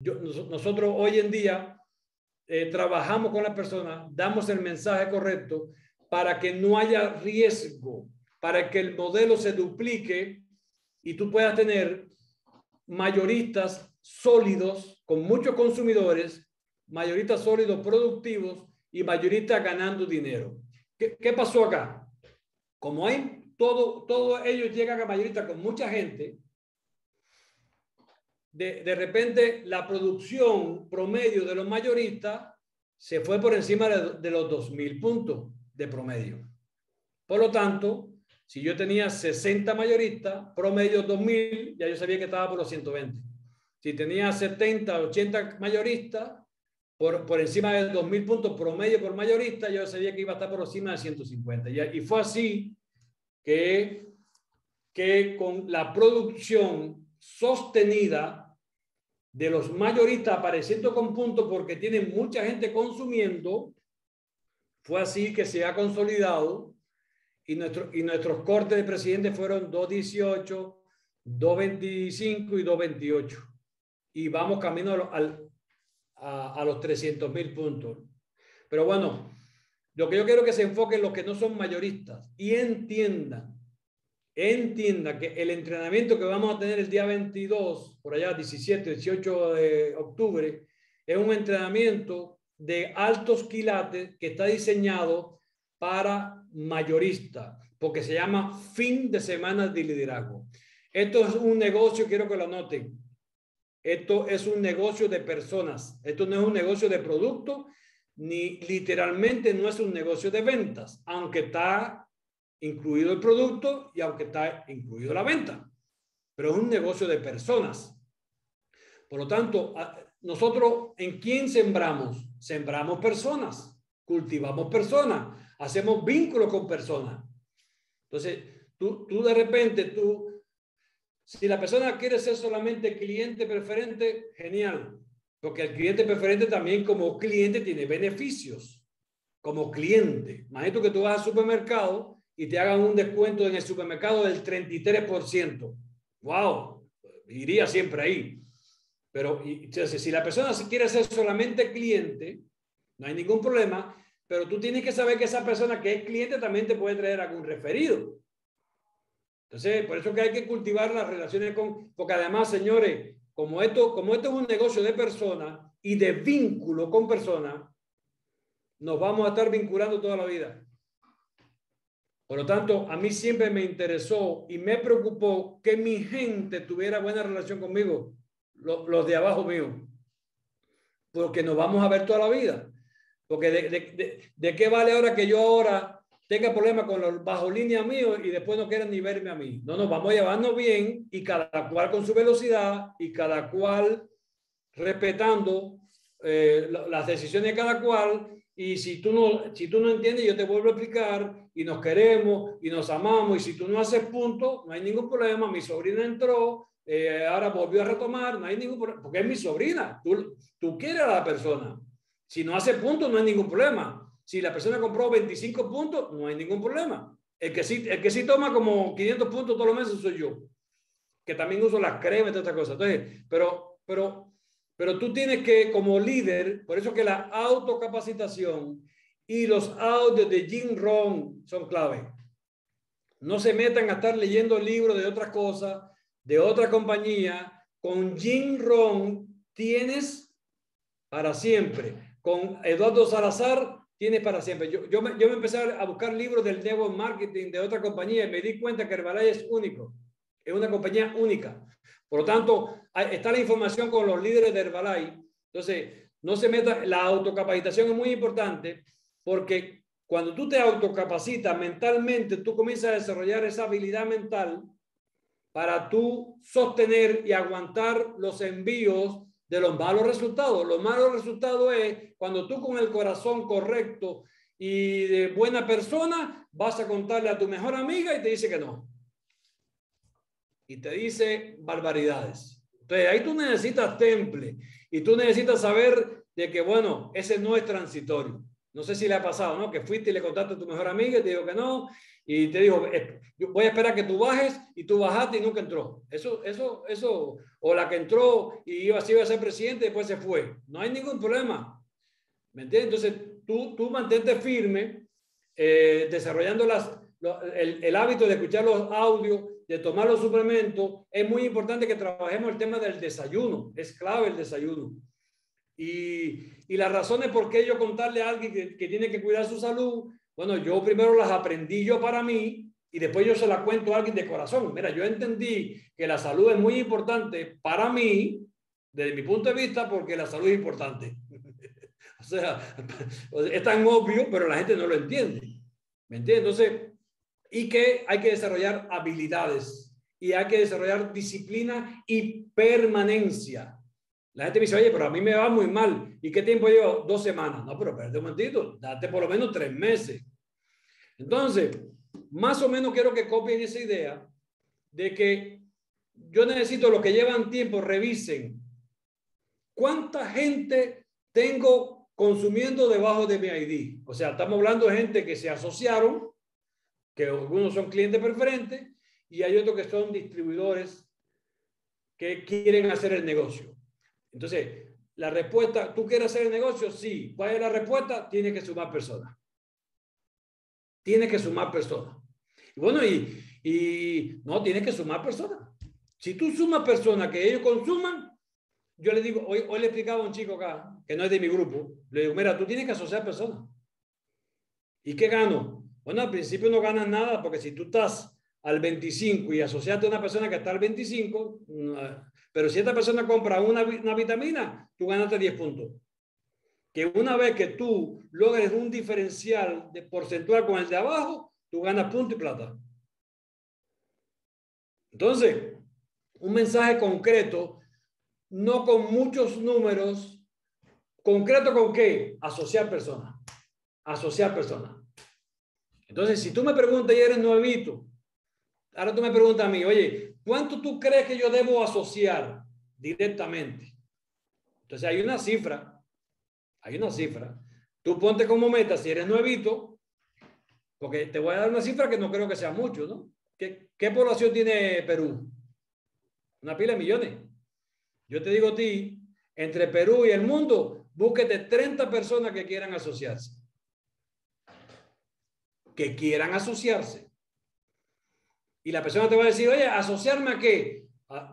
nosotros hoy en día eh, trabajamos con la persona, damos el mensaje correcto para que no haya riesgo, para que el modelo se duplique y tú puedas tener mayoristas sólidos con muchos consumidores, mayoristas sólidos productivos y mayoristas ganando dinero. ¿Qué, qué pasó acá? Como hay todo, todos ellos llegan a mayoristas con mucha gente, de, de, repente la producción promedio de los mayoristas se fue por encima de, de los 2.000 puntos de promedio. Por lo tanto, si yo tenía 60 mayoristas, promedio 2.000, ya yo sabía que estaba por los 120. Si tenía 70, 80 mayoristas, por, por encima de 2.000 puntos promedio por mayorista, yo sabía que iba a estar por encima de 150. Y, y fue así que, que con la producción sostenida de los mayoristas apareciendo con puntos porque tienen mucha gente consumiendo, fue así que se ha consolidado y, nuestro, y nuestros cortes de presidente fueron 2.18, 2.25 y 2.28. Y vamos camino al, a, a los 300 mil puntos. Pero bueno, lo que yo quiero que se enfoque en los que no son mayoristas y entiendan, entienda que el entrenamiento que vamos a tener el día 22, por allá 17, 18 de octubre, es un entrenamiento de altos quilates que está diseñado para mayorista, porque se llama fin de semana de liderazgo. Esto es un negocio, quiero que lo noten. Esto es un negocio de personas. Esto no es un negocio de producto, ni literalmente no es un negocio de ventas, aunque está incluido el producto y aunque está incluido la venta. Pero es un negocio de personas. Por lo tanto, nosotros en quién sembramos? Sembramos personas, cultivamos personas, hacemos vínculos con personas. Entonces, tú, tú de repente, tú si la persona quiere ser solamente cliente preferente, genial, porque el cliente preferente también como cliente tiene beneficios, como cliente. Imagínate que tú vas al supermercado y te hagan un descuento en el supermercado del 33%. ¡Wow! Iría siempre ahí. Pero entonces, si la persona quiere ser solamente cliente, no hay ningún problema, pero tú tienes que saber que esa persona que es cliente también te puede traer algún referido. Entonces, por eso que hay que cultivar las relaciones con, porque además, señores, como esto, como esto es un negocio de personas y de vínculo con personas, nos vamos a estar vinculando toda la vida. Por lo tanto, a mí siempre me interesó y me preocupó que mi gente tuviera buena relación conmigo, los, los de abajo mío, porque nos vamos a ver toda la vida. Porque de, de, de, de qué vale ahora que yo ahora tenga problemas con los bajo línea míos y después no quieran ni verme a mí. No, nos vamos a llevarnos bien y cada cual con su velocidad y cada cual respetando eh, las decisiones de cada cual. Y si tú, no, si tú no entiendes, yo te vuelvo a explicar y nos queremos y nos amamos. Y si tú no haces punto, no hay ningún problema. Mi sobrina entró, eh, ahora volvió a retomar, no hay ningún problema, porque es mi sobrina. Tú, tú quieres a la persona. Si no hace punto, no hay ningún problema si la persona compró 25 puntos, no hay ningún problema. El que sí, el que sí toma como 500 puntos todos los meses soy yo, que también uso las cremas y todas estas cosas. Entonces, pero, pero, pero tú tienes que, como líder, por eso que la autocapacitación y los audios de Jim Rohn son clave. No se metan a estar leyendo libros de otras cosas, de otra compañía. Con Jim Rohn tienes para siempre. Con Eduardo Salazar tiene para siempre. Yo, yo, me, yo me empecé a buscar libros del network marketing de otra compañía y me di cuenta que Herbalife es único. Es una compañía única. Por lo tanto, está la información con los líderes de Herbalife. Entonces, no se meta, la autocapacitación es muy importante porque cuando tú te autocapacitas mentalmente, tú comienzas a desarrollar esa habilidad mental para tú sostener y aguantar los envíos de los malos resultados. Los malos resultados es cuando tú con el corazón correcto y de buena persona vas a contarle a tu mejor amiga y te dice que no. Y te dice barbaridades. Entonces ahí tú necesitas temple y tú necesitas saber de que, bueno, ese no es transitorio. No sé si le ha pasado, ¿no? Que fuiste y le contaste a tu mejor amiga y te dijo que no, y te dijo, voy a esperar que tú bajes y tú bajaste y nunca entró. Eso, eso, eso, o la que entró y iba, iba a ser presidente y después se fue. No hay ningún problema. ¿Me entiendes? Entonces, tú, tú mantente firme, eh, desarrollando las, el, el, hábito de escuchar los audios, de tomar los suplementos. Es muy importante que trabajemos el tema del desayuno. Es clave el desayuno. Y, las razones por qué yo contarle a alguien que, que tiene que cuidar su salud bueno, yo primero las aprendí yo para mí y después yo se las cuento a alguien de corazón. Mira, yo entendí que la salud es muy importante para mí, desde mi punto de vista, porque la salud es importante. o sea, es tan obvio, pero la gente no lo entiende. ¿Me entiendes? Entonces, y que hay que desarrollar habilidades y hay que desarrollar disciplina y permanencia. La gente me dice, oye, pero a mí me va muy mal. ¿Y qué tiempo llevo? Dos semanas. No, pero espérate un momentito, date por lo menos tres meses. Entonces, más o menos quiero que copien esa idea de que yo necesito los que llevan tiempo, revisen cuánta gente tengo consumiendo debajo de mi ID. O sea, estamos hablando de gente que se asociaron, que algunos son clientes preferentes y hay otros que son distribuidores que quieren hacer el negocio. Entonces, la respuesta, ¿tú quieres hacer el negocio? Sí. ¿Cuál es la respuesta? Tiene que sumar personas. Tiene que sumar personas. Bueno, y, y no, tiene que sumar personas. Si tú sumas personas que ellos consuman, yo le digo, hoy, hoy le explicaba a un chico acá, que no es de mi grupo, le digo, mira, tú tienes que asociar personas. ¿Y qué gano? Bueno, al principio no ganas nada porque si tú estás al 25 y asociaste a una persona que está al 25, pero si esta persona compra una, una vitamina, tú ganaste 10 puntos. Que una vez que tú logres un diferencial de porcentual con el de abajo, tú ganas punto y plata. Entonces, un mensaje concreto, no con muchos números, concreto con qué? Asociar personas. Asociar personas. Entonces, si tú me preguntas y eres nuevito, ahora tú me preguntas a mí, oye, ¿Cuánto tú crees que yo debo asociar directamente? Entonces hay una cifra, hay una cifra. Tú ponte como meta, si eres nuevito, porque te voy a dar una cifra que no creo que sea mucho, ¿no? ¿Qué, qué población tiene Perú? Una pila de millones. Yo te digo a ti, entre Perú y el mundo, búsquete 30 personas que quieran asociarse. Que quieran asociarse. Y la persona te va a decir, oye, ¿asociarme a qué?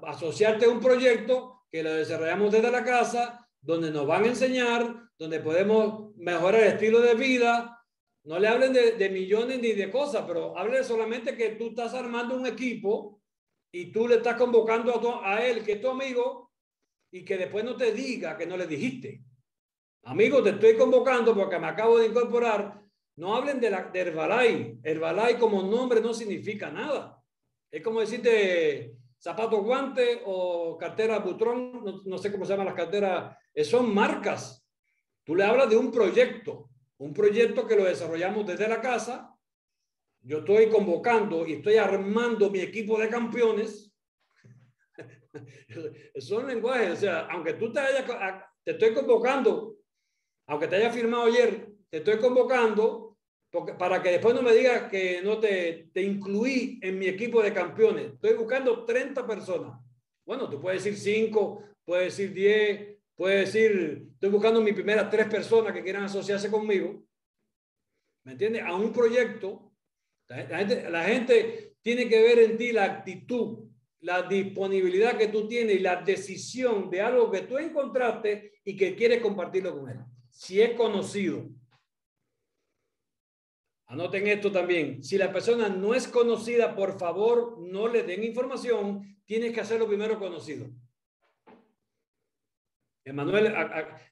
asociarte a un proyecto que lo desarrollamos desde la casa, donde nos van a enseñar, donde podemos mejorar el estilo de vida. No le hablen de, millones ni de cosas, pero hablen solamente que tú estás armando un equipo y tú le estás convocando a, a él, que es tu amigo, y que después no te diga que no le dijiste. Amigo, te estoy convocando porque me acabo de incorporar. No hablen de, la, de Herbalife. Herbalife como nombre no significa nada. Es como decirte zapato guante o cartera butrón, no, sé cómo se llaman las carteras, eh, son marcas. Tú le hablas de un proyecto, un proyecto que lo desarrollamos desde la casa. Yo estoy convocando y estoy armando mi equipo de campeones. son lenguajes, o sea, aunque tú te hayas, te estoy convocando, aunque te haya firmado ayer, te estoy convocando para que después no me digas que no te, te incluí en mi equipo de campeones. Estoy buscando 30 personas. Bueno, tú puedes decir 5, puedes decir 10, puedes decir, estoy buscando mis primeras tres personas que quieran asociarse conmigo. ¿Me entiendes? A un proyecto. La gente, la gente tiene que ver en ti la actitud, la disponibilidad que tú tienes y la decisión de algo que tú encontraste y que quieres compartirlo con él. Si es conocido, Anoten esto también. Si la persona no es conocida, por favor, no le den información. Tienes que hacerlo primero conocido. Emanuel,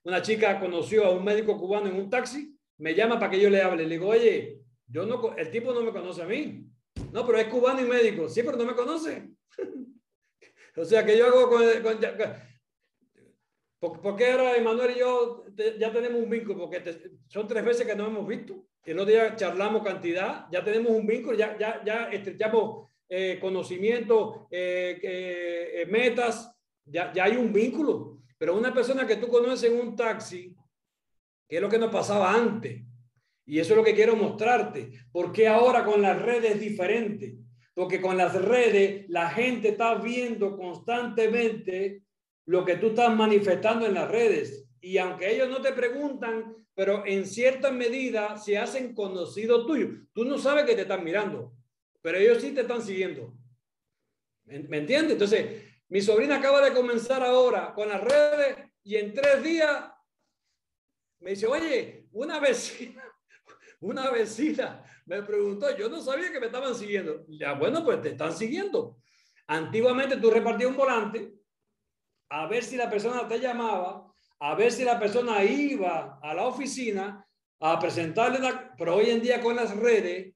una chica conoció a un médico cubano en un taxi, me llama para que yo le hable. Le digo, oye, yo no, el tipo no me conoce a mí. No, pero es cubano y médico. Sí, pero no me conoce. o sea, que yo hago con... ¿Por, qué ahora Emanuel y yo ya tenemos un vínculo? Porque son tres veces que no hemos visto. El otro día charlamos cantidad, ya tenemos un vínculo, ya, ya, ya estrechamos eh, conocimiento, eh, eh, metas, ya, ya hay un vínculo. Pero una persona que tú conoces en un taxi, que es lo que nos pasaba antes, Y eso es lo que quiero mostrarte. Porque ahora con las redes es diferente. Porque con las redes la gente está viendo constantemente lo que tú estás manifestando en las redes. Y aunque ellos no te preguntan, pero en cierta medida se hacen conocidos tuyos. Tú no sabes que te están mirando, pero ellos sí te están siguiendo. ¿Me entiendes? Entonces, mi sobrina acaba de comenzar ahora con las redes y en tres días me dice, oye, una vecina, una vecina me preguntó, yo no sabía que me estaban siguiendo. Ya, bueno, pues te están siguiendo. Antiguamente tú repartías un volante a ver si la persona te llamaba, a ver si la persona iba a la oficina a presentarle una... Pero hoy en día con las redes,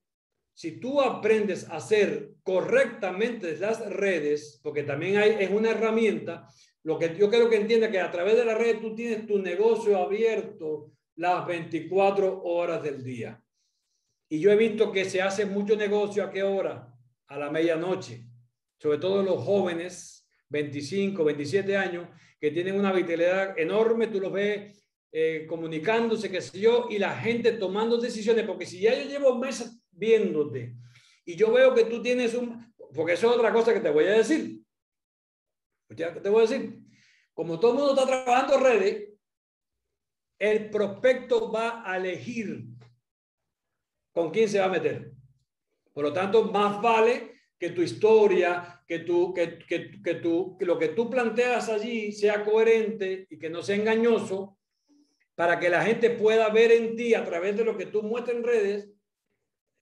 si tú aprendes a hacer correctamente las redes, porque también hay, es una herramienta, lo que yo creo que entienda que a través de la red tú tienes tu negocio abierto las 24 horas del día. Y yo he visto que se hace mucho negocio a qué hora? A la medianoche. Sobre todo los jóvenes, 25, 27 años, que tienen una vitalidad enorme, tú los ves eh, comunicándose, qué sé yo, y la gente tomando decisiones, porque si ya yo llevo meses viéndote y yo veo que tú tienes un, porque eso es otra cosa que te voy a decir. Ya te voy a decir, como todo el mundo está trabajando redes, el prospecto va a elegir con quién se va a meter. Por lo tanto, más vale que tu historia, que, tú, que, que, que, tú, que lo que tú planteas allí sea coherente y que no sea engañoso, para que la gente pueda ver en ti a través de lo que tú muestras en redes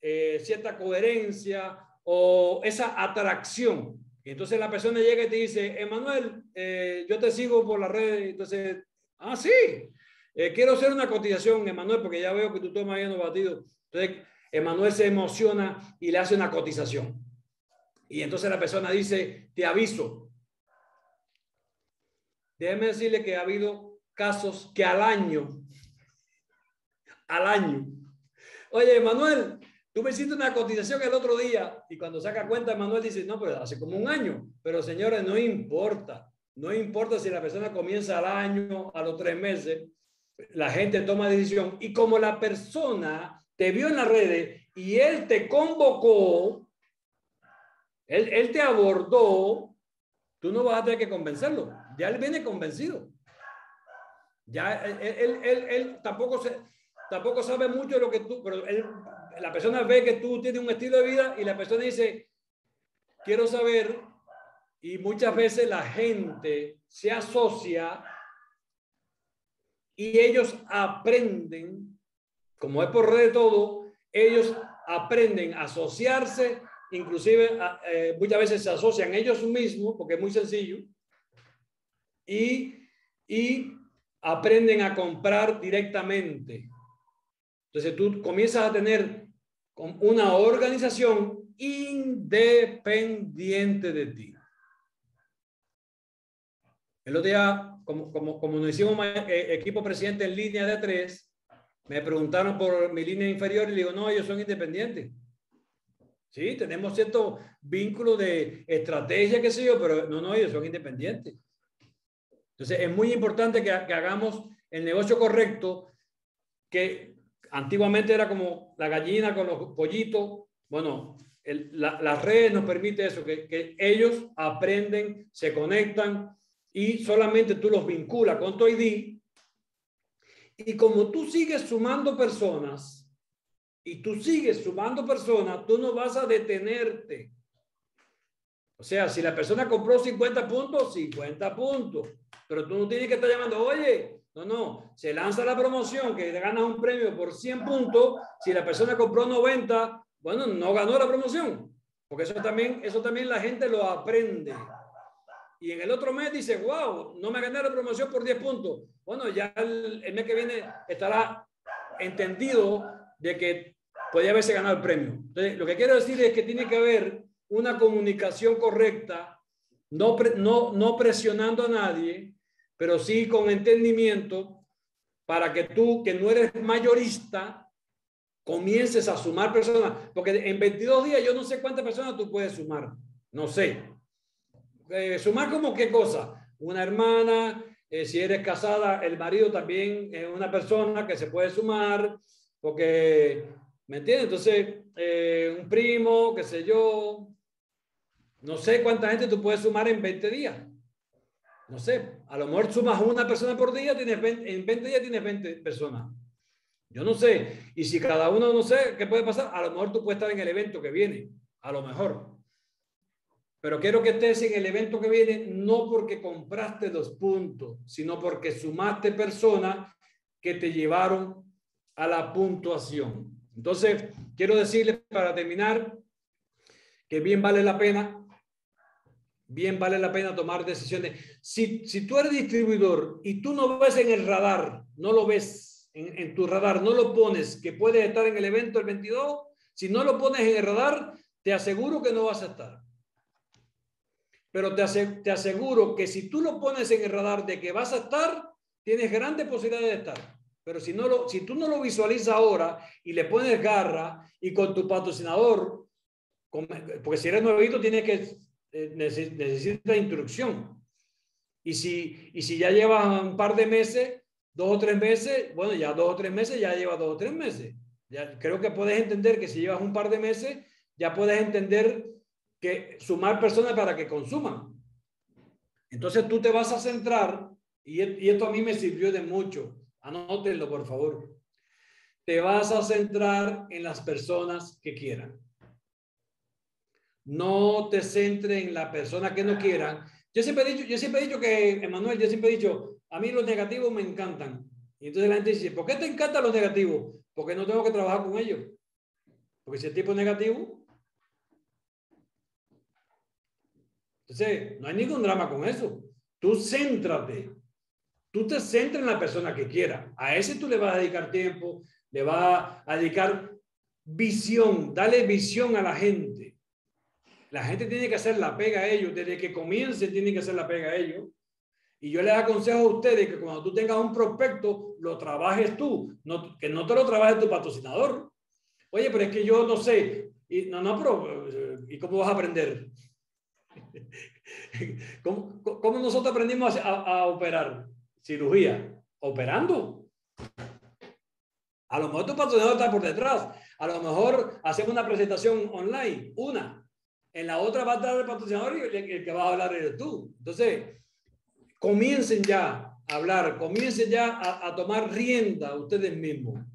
eh, cierta coherencia o esa atracción. Y entonces la persona llega y te dice, Emanuel, eh, yo te sigo por la red. Entonces, ah, sí, eh, quiero hacer una cotización, Emanuel, porque ya veo que tú tomas bien los batidos. Entonces, Emanuel se emociona y le hace una cotización. Y entonces la persona dice, te aviso. Déjeme decirle que ha habido casos que al año, al año, oye, Emanuel, tú me hiciste una cotización el otro día y cuando saca cuenta, Emanuel dice, no, pero hace como un año. Pero señores, no importa. No importa si la persona comienza al año, a los tres meses, la gente toma decisión. Y como la persona te vio en las redes y él te convocó, él, te abordó, tú no vas a tener que convencerlo. Ya él viene convencido. Ya él, él, él, tampoco, se, tampoco sabe mucho de lo que tú, pero la persona ve que tú tienes un estilo de vida y la persona dice, quiero saber, y muchas veces la gente se asocia y ellos aprenden, como es por red de todo, ellos aprenden a asociarse, inclusive eh, muchas veces se asocian ellos mismos, porque es muy sencillo, y, y aprenden a comprar directamente. Entonces tú comienzas a tener una organización independiente de ti. El otro día, como, como, como nos hicimos eh, equipo presidente en línea de tres, me preguntaron por mi línea inferior y le digo, no, ellos son independientes. Sí, tenemos cierto vínculo de estrategia, qué sé yo, pero no, no, ellos son independientes. Entonces, es muy importante que, que hagamos el negocio correcto, que antiguamente era como la gallina con los pollitos. Bueno, el, la, la, red nos permite eso, que, que ellos aprenden, se conectan, y solamente tú los vinculas con tu ID. Y como tú sigues sumando personas y tú sigues sumando personas, tú no vas a detenerte. O sea, si la persona compró 50 puntos, 50 puntos. Pero tú no tienes que estar llamando, oye, no, no, se lanza la promoción que ganas un premio por 100 puntos. Si la persona compró 90, bueno, no ganó la promoción. Porque eso también, eso también la gente lo aprende y en el otro mes dice, wow, no me gané la promoción por 10 puntos. Bueno, ya el, el mes que viene estará entendido de que podía haberse ganado el premio. Entonces, lo que quiero decir es que tiene que haber una comunicación correcta, no, no, no presionando a nadie, pero sí con entendimiento para que tú, que no eres mayorista, comiences a sumar personas. Porque en 22 días yo no sé cuántas personas tú puedes sumar. No sé. Eh, sumar como qué cosa? Una hermana, eh, si eres casada, el marido también es una persona que se puede sumar, porque, ¿me entiendes? Entonces, eh, un primo, qué sé yo, no sé cuánta gente tú puedes sumar en 20 días. No sé, a lo mejor sumas una persona por día, tienes en 20 días tienes 20 personas. Yo no sé. Y si cada uno no sé qué puede pasar, a lo mejor tú puedes estar en el evento que viene. A lo mejor. Pero quiero que estés en el evento que viene no porque compraste los puntos, sino porque sumaste personas que te llevaron a la puntuación. Entonces, quiero decirles para terminar que bien vale la pena, bien vale la pena tomar decisiones. Si, si tú eres distribuidor y tú no ves en el radar, no lo ves en, tu radar, no lo pones, que puedes estar en el evento el 22, si no lo pones en el radar, te aseguro que no vas a estar. Pero te, aseguro que si tú lo pones en el radar de que vas a estar, tienes grandes posibilidades de estar. Pero si, no lo, si tú no lo visualizas ahora y le pones garra y con tu patrocinador, porque si eres nuevito, tienes que eh, necesita instrucción. Y si, y si ya llevas un par de meses, dos o tres meses, bueno, ya dos o tres meses, ya llevas dos o tres meses. Ya creo que puedes entender que si llevas un par de meses, ya puedes entender que sumar personas para que consuman. Entonces tú te vas a centrar, y esto a mí me sirvió de mucho, anótenlo por favor, te vas a centrar en las personas que quieran. No te centre en la persona que no quieran. Yo siempre he dicho, yo siempre he dicho que, Emanuel, yo siempre he dicho, a mí los negativos me encantan. Y entonces la gente dice, ¿por qué te encantan los negativos? Porque no tengo que trabajar con ellos. Porque si el tipo es negativo, Entonces, no hay ningún drama con eso. Tú céntrate. Tú te centras en la persona que quiera. A ese tú le vas a dedicar tiempo, le vas a dedicar visión, dale visión a la gente. La gente tiene que hacer la pega a ellos. Desde que comience, tiene que hacer la pega a ellos. Y yo les aconsejo a ustedes que cuando tú tengas un prospecto, lo trabajes tú, no, que no te lo trabaje tu patrocinador. Oye, pero es que yo no sé. Y, no, no, pero eh, ¿y cómo vas a aprender? ¿Cómo, ¿Cómo, nosotros aprendimos a, operar? Cirugía, operando. A lo mejor tu patrocinador está por detrás. A lo mejor hacemos una presentación online, una. En la otra va a estar el patrocinador y el, que va a hablar eres tú. Entonces, comiencen ya a hablar, comiencen ya a, tomar rienda ustedes mismos.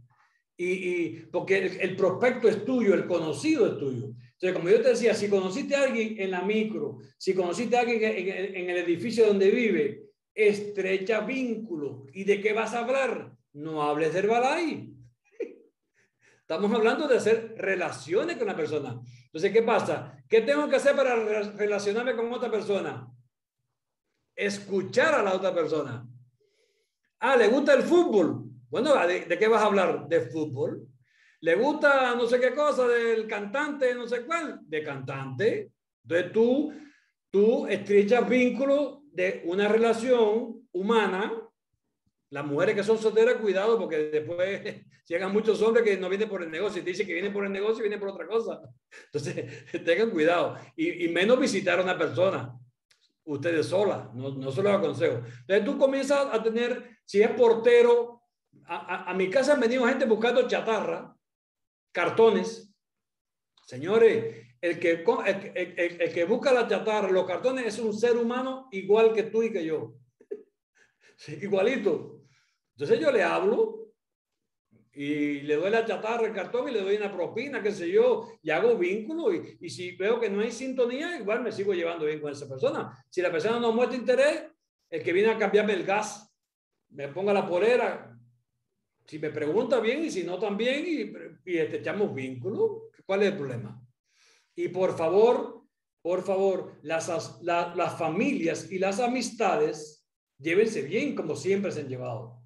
Y, porque el, prospecto es tuyo, el conocido es tuyo. Entonces, como yo te decía, si conociste a alguien en la micro, si conociste a alguien en, el edificio donde vive, estrecha vínculo. ¿Y de qué vas a hablar? No hables del balay. Estamos hablando de hacer relaciones con la persona. Entonces, ¿qué pasa? ¿Qué tengo que hacer para relacionarme con otra persona? Escuchar a la otra persona. Ah, ¿le gusta el fútbol? Bueno, de qué vas a hablar? ¿De fútbol? le gusta no sé qué cosa del cantante, no sé cuál, de cantante. Entonces tú, tú estrechas vínculo de una relación humana. Las mujeres que son solteras, cuidado, porque después llegan muchos hombres que no vienen por el negocio y te dicen que vienen por el negocio y vienen por otra cosa. Entonces, tengan cuidado. Y, menos visitar a una persona, ustedes sola, no, no se los aconsejo. Entonces tú comienzas a tener, si es portero, a, a mi casa han venido gente buscando chatarra cartones. Señores, el que, el, que busca la chatarra, los cartones, es un ser humano igual que tú y que yo. igualito. Entonces yo le hablo y le doy la chatarra, el cartón y le doy una propina, qué sé yo, y hago vínculo. Y, y si veo que no hay sintonía, igual me sigo llevando bien con esa persona. Si la persona no muestra interés, el que viene a cambiarme el gas, me ponga la polera, si me pregunta bien y si no también y, y echamos vínculo, ¿cuál es el problema? Y por favor, por favor, las, las familias y las amistades llévense bien como siempre se han llevado.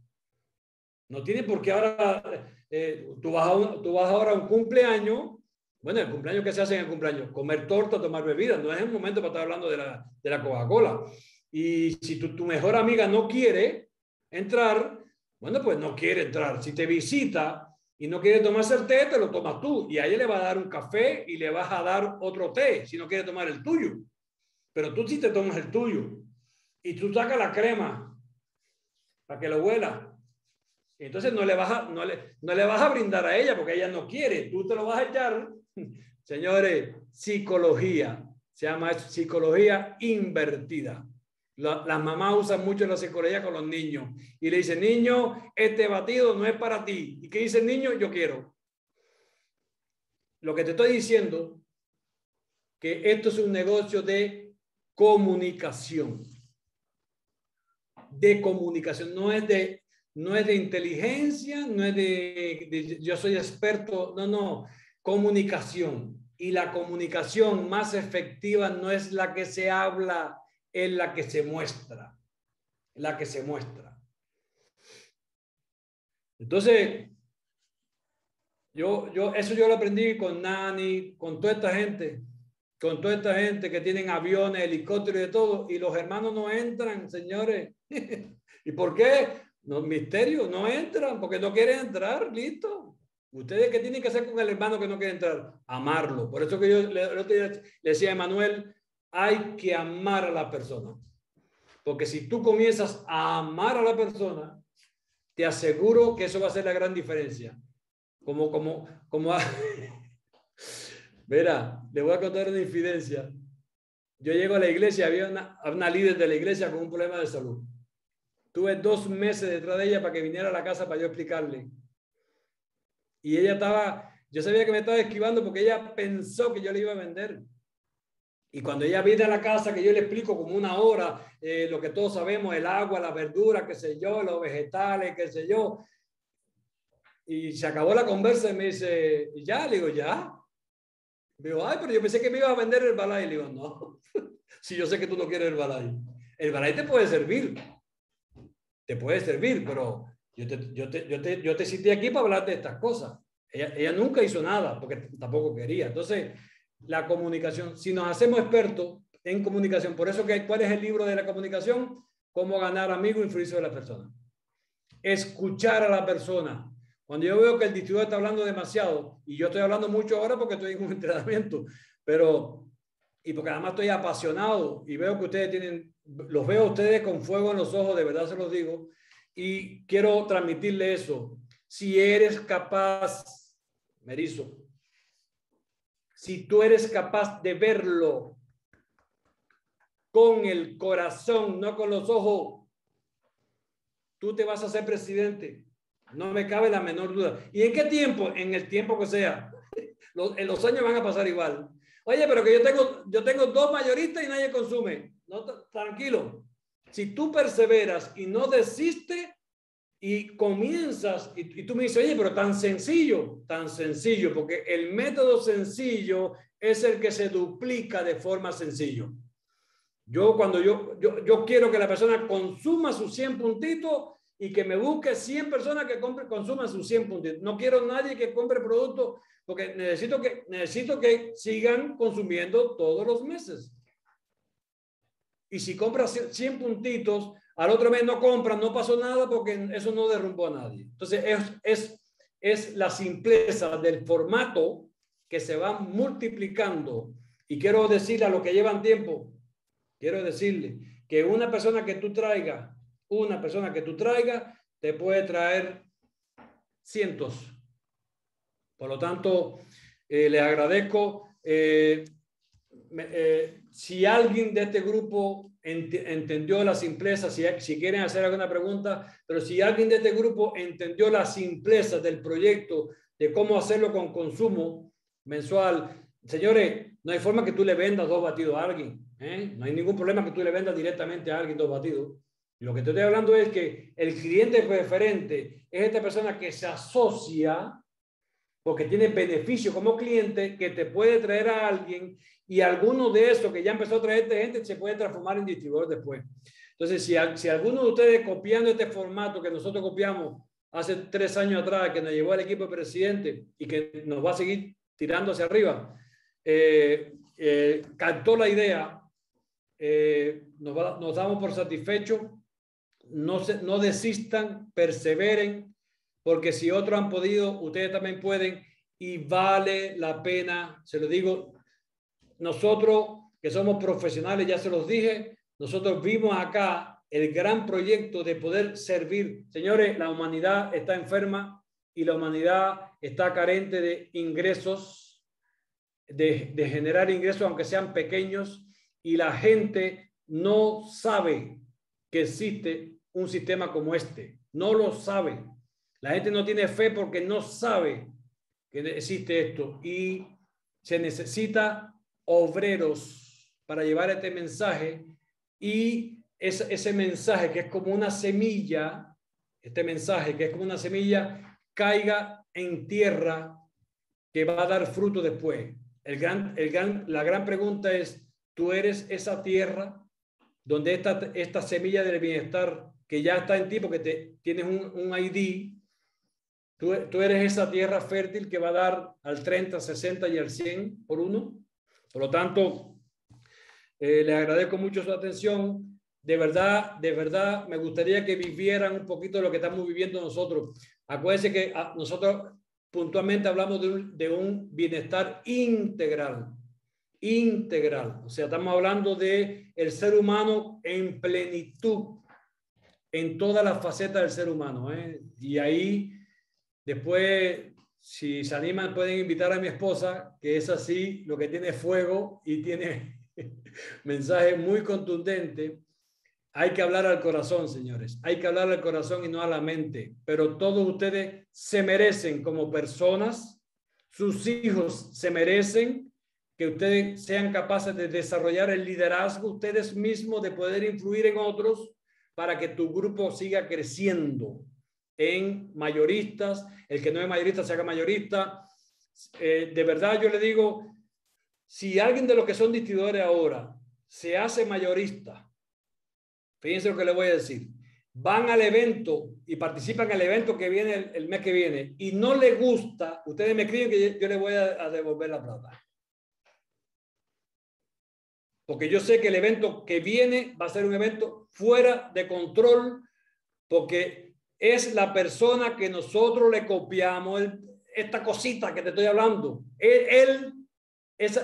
No tiene por qué ahora, eh, tú, vas a tú vas ahora a un cumpleaños, bueno, el cumpleaños que se hace en el cumpleaños, comer torta, tomar bebida, no es el momento para estar hablando de la, de la Coca-Cola. Y si tu, tu mejor amiga no quiere entrar, bueno, pues no quiere entrar. Si te visita y no quiere tomarse el té, te lo tomas tú. Y a ella le va a dar un café y le vas a dar otro té si no quiere tomar el tuyo. Pero tú sí te tomas el tuyo. Y tú sacas la crema para que lo huela. Entonces no le, vas a, no, le, no le vas a brindar a ella porque ella no quiere, tú te lo vas a echar. Señores, psicología, se llama psicología invertida. Las mamás usan mucho la psicología con los niños y le dicen, niño, este batido no es para ti. ¿Y qué dice el niño? Yo quiero. Lo que te estoy diciendo, que esto es un negocio de comunicación. De comunicación, no es de, no es de inteligencia, no es de yo soy experto, no, no, comunicación y la comunicación más efectiva no es la que se habla, es la que se muestra, la que se muestra. Entonces, yo, yo, eso yo lo aprendí con Nani, con toda esta gente, con toda esta gente que tienen aviones, helicópteros y de todo, y los hermanos no entran, señores. ¿Y por qué? No, misterio, no entran, porque no quieren entrar, listo. ¿Ustedes qué tienen que hacer con el hermano que no quiere entrar? Amarlo. Por eso que yo le, decía a Emanuel, hay que amar a la persona. Porque si tú comienzas a amar a la persona, te aseguro que eso va a ser la gran diferencia. Como, como, como... Verá, le voy a contar una infidencia. Yo llego a la iglesia, había una, una líder de la iglesia con un problema de salud. Tuve dos meses detrás de ella para que viniera a la casa para yo explicarle y ella estaba, yo sabía que me estaba esquivando porque ella pensó que yo le iba a vender. Y cuando ella viene a la casa, que yo le explico como una hora eh, lo que todos sabemos, el agua, la verdura, qué sé yo, los vegetales, qué sé yo. Y se acabó la conversa y me dice, ¿y ya? Le digo, ¿ya? Me digo, ay, pero yo pensé que me iba a vender el balay. Le digo, no, si yo sé que tú no quieres el balay. El balay te puede servir. Te puede servir, pero yo te, yo te, yo te, yo te cité aquí para hablar de estas cosas. Ella, ella nunca hizo nada porque tampoco quería. Entonces, la comunicación, si nos hacemos expertos en comunicación, por eso que ¿cuál es el libro de la comunicación? Cómo ganar amigos e influir sobre la persona. Escuchar a la persona. Cuando yo veo que el distribuidor está hablando demasiado, y yo estoy hablando mucho ahora porque estoy en un entrenamiento, pero, y porque además estoy apasionado y veo que ustedes tienen, los veo ustedes con fuego en los ojos, de verdad se los digo, y quiero transmitirle eso. Si eres capaz, Merizo, si tú eres capaz de verlo con el corazón, no con los ojos, tú te vas a ser presidente. No me cabe la menor duda. ¿Y en qué tiempo? En el tiempo que sea. Los, en los años van a pasar igual. Oye, pero que yo tengo, yo tengo dos mayoristas y nadie consume. No, tranquilo. Si tú perseveras y no desistes y comienzas, y, tú me dices, oye, pero tan sencillo, tan sencillo, porque el método sencillo es el que se duplica de forma sencillo. Yo cuando yo, yo, yo quiero que la persona consuma sus 100 puntitos y que me busque 100 personas que compre, consuman sus 100 puntitos. No quiero nadie que compre productos porque necesito que, necesito que sigan consumiendo todos los meses. Y si compras 100 puntitos, al otro mes no compran, no pasó nada porque eso no derrumbó a nadie. Entonces, es, es, es la simpleza del formato que se va multiplicando. Y quiero decirle a los que llevan tiempo, quiero decirle que una persona que tú traigas, una persona que tú traigas, te puede traer cientos. Por lo tanto, eh, les agradezco. Eh, eh, si alguien de este grupo entendió la simpleza, si, si quieren hacer alguna pregunta, pero si alguien de este grupo entendió la simpleza del proyecto, de cómo hacerlo con consumo mensual, señores, no hay forma que tú le vendas dos batidos a alguien. ¿eh? No hay ningún problema que tú le vendas directamente a alguien dos batidos. Lo que te estoy hablando es que el cliente preferente es esta persona que se asocia porque tiene beneficio como cliente que te puede traer a alguien y alguno de esos que ya empezó a traer gente se puede transformar en distribuidor después. Entonces, si, si alguno de ustedes copiando este formato que nosotros copiamos hace tres años atrás, que nos llevó al equipo de presidente y que nos va a seguir tirando hacia arriba, eh, eh, captó la idea, eh, nos, nos, damos por satisfechos, no, se, no desistan, perseveren, porque si otros han podido, ustedes también pueden y vale la pena, se lo digo, nosotros que somos profesionales, ya se los dije, nosotros vimos acá el gran proyecto de poder servir. Señores, la humanidad está enferma y la humanidad está carente de ingresos, de, de generar ingresos aunque sean pequeños, y la gente no sabe que existe un sistema como este. No lo sabe. La gente no tiene fe porque no sabe que existe esto y se necesita obreros para llevar este mensaje y ese, ese mensaje que es como una semilla, este mensaje que es como una semilla, caiga en tierra que va a dar fruto después. El gran, el gran, la gran pregunta es, ¿tú eres esa tierra donde esta, esta semilla del bienestar que ya está en ti porque te, tienes un, un ID, tú, eres esa tierra fértil que va a dar al 30, 60 y al 100 por uno. Por lo tanto, eh, les agradezco mucho su atención. De verdad, de verdad, me gustaría que vivieran un poquito lo que estamos viviendo nosotros. Acuérdense que ah, nosotros puntualmente hablamos de un, de un bienestar integral, integral. O sea, estamos hablando de el ser humano en plenitud, en todas las facetas del ser humano. ¿eh? Y ahí, después, si se animan, pueden invitar a mi esposa, que es así, lo que tiene fuego y tiene mensaje muy contundente. Hay que hablar al corazón, señores. Hay que hablar al corazón y no a la mente. Pero todos ustedes se merecen como personas, sus hijos se merecen que ustedes sean capaces de desarrollar el liderazgo ustedes mismos, de poder influir en otros para que tu grupo siga creciendo en mayoristas, el que no es mayorista se haga mayorista. Eh, de verdad yo le digo, si alguien de los que son distribuidores ahora se hace mayorista, fíjense lo que le voy a decir, van al evento y participan en el evento que viene el, mes que viene y no le gusta, ustedes me escriben que yo, yo le voy a, a devolver la plata porque yo sé que el evento que viene va a ser un evento fuera de control, porque es la persona que nosotros le copiamos, esta cosita que te estoy hablando. Él, es,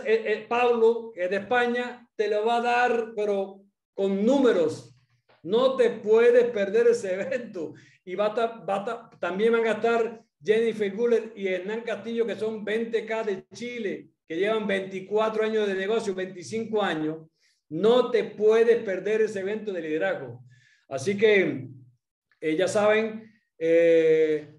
Pablo, que es de España, te lo va a dar, pero con números. No te puedes perder ese evento. Y va va también van a estar Jennifer Guller y Hernán Castillo, que son 20K de Chile que llevan 24 años de negocio, 25 años, no te puedes perder ese evento de liderazgo. Así que eh, ya saben, eh,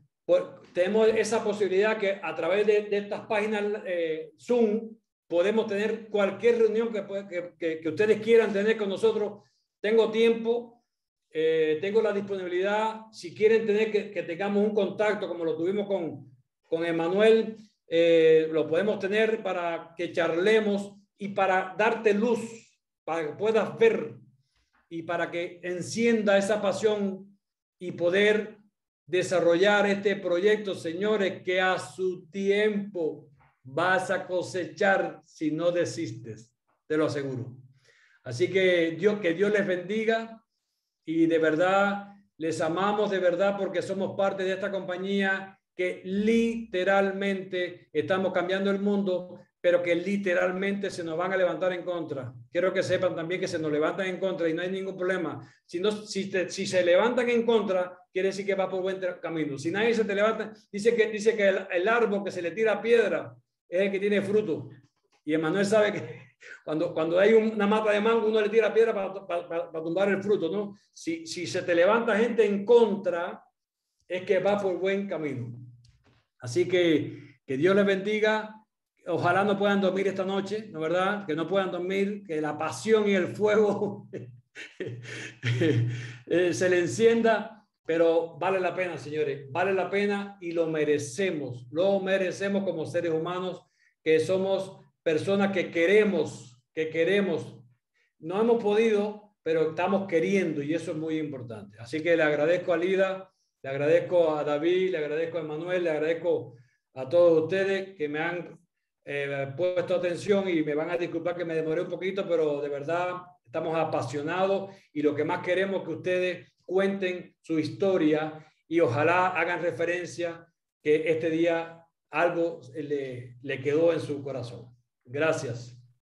tenemos esa posibilidad que a través de, estas páginas eh, Zoom podemos tener cualquier reunión que, que, que, ustedes quieran tener con nosotros. Tengo tiempo, tengo la disponibilidad. Si quieren tener que, tengamos un contacto como lo tuvimos con, con Emanuel, eh, lo podemos tener para que charlemos y para darte luz, para que puedas ver y para que encienda esa pasión y poder desarrollar este proyecto, señores, que a su tiempo vas a cosechar si no desistes, te lo aseguro. Así que Dios, que Dios les bendiga y de verdad les amamos de verdad porque somos parte de esta compañía que literalmente estamos cambiando el mundo, pero que literalmente se nos van a levantar en contra. Quiero que sepan también que se nos levantan en contra y no hay ningún problema. Si, no, si, si se levantan en contra, quiere decir que va por buen camino. Si nadie se te levanta, dice que, dice que el, árbol que se le tira piedra es el que tiene fruto. Y Emanuel sabe que cuando, cuando hay una mata de mango, uno le tira piedra para, para, para tumbar el fruto, ¿no? Si, si se te levanta gente en contra, es que va por buen camino. Así que que Dios les bendiga. Ojalá no puedan dormir esta noche, ¿no verdad? Que no puedan dormir, que la pasión y el fuego eh, se le encienda, pero vale la pena, señores, vale la pena y lo merecemos, lo merecemos como seres humanos, que somos personas que queremos, que queremos. No hemos podido, pero estamos queriendo y eso es muy importante. Así que le agradezco a Lida le agradezco a David, le agradezco a Manuel, le agradezco a todos ustedes que me han eh, puesto atención y me van a disculpar que me demoré un poquito, pero de verdad estamos apasionados y lo que más queremos es que ustedes cuenten su historia y ojalá hagan referencia que este día algo le, le quedó en su corazón. Gracias.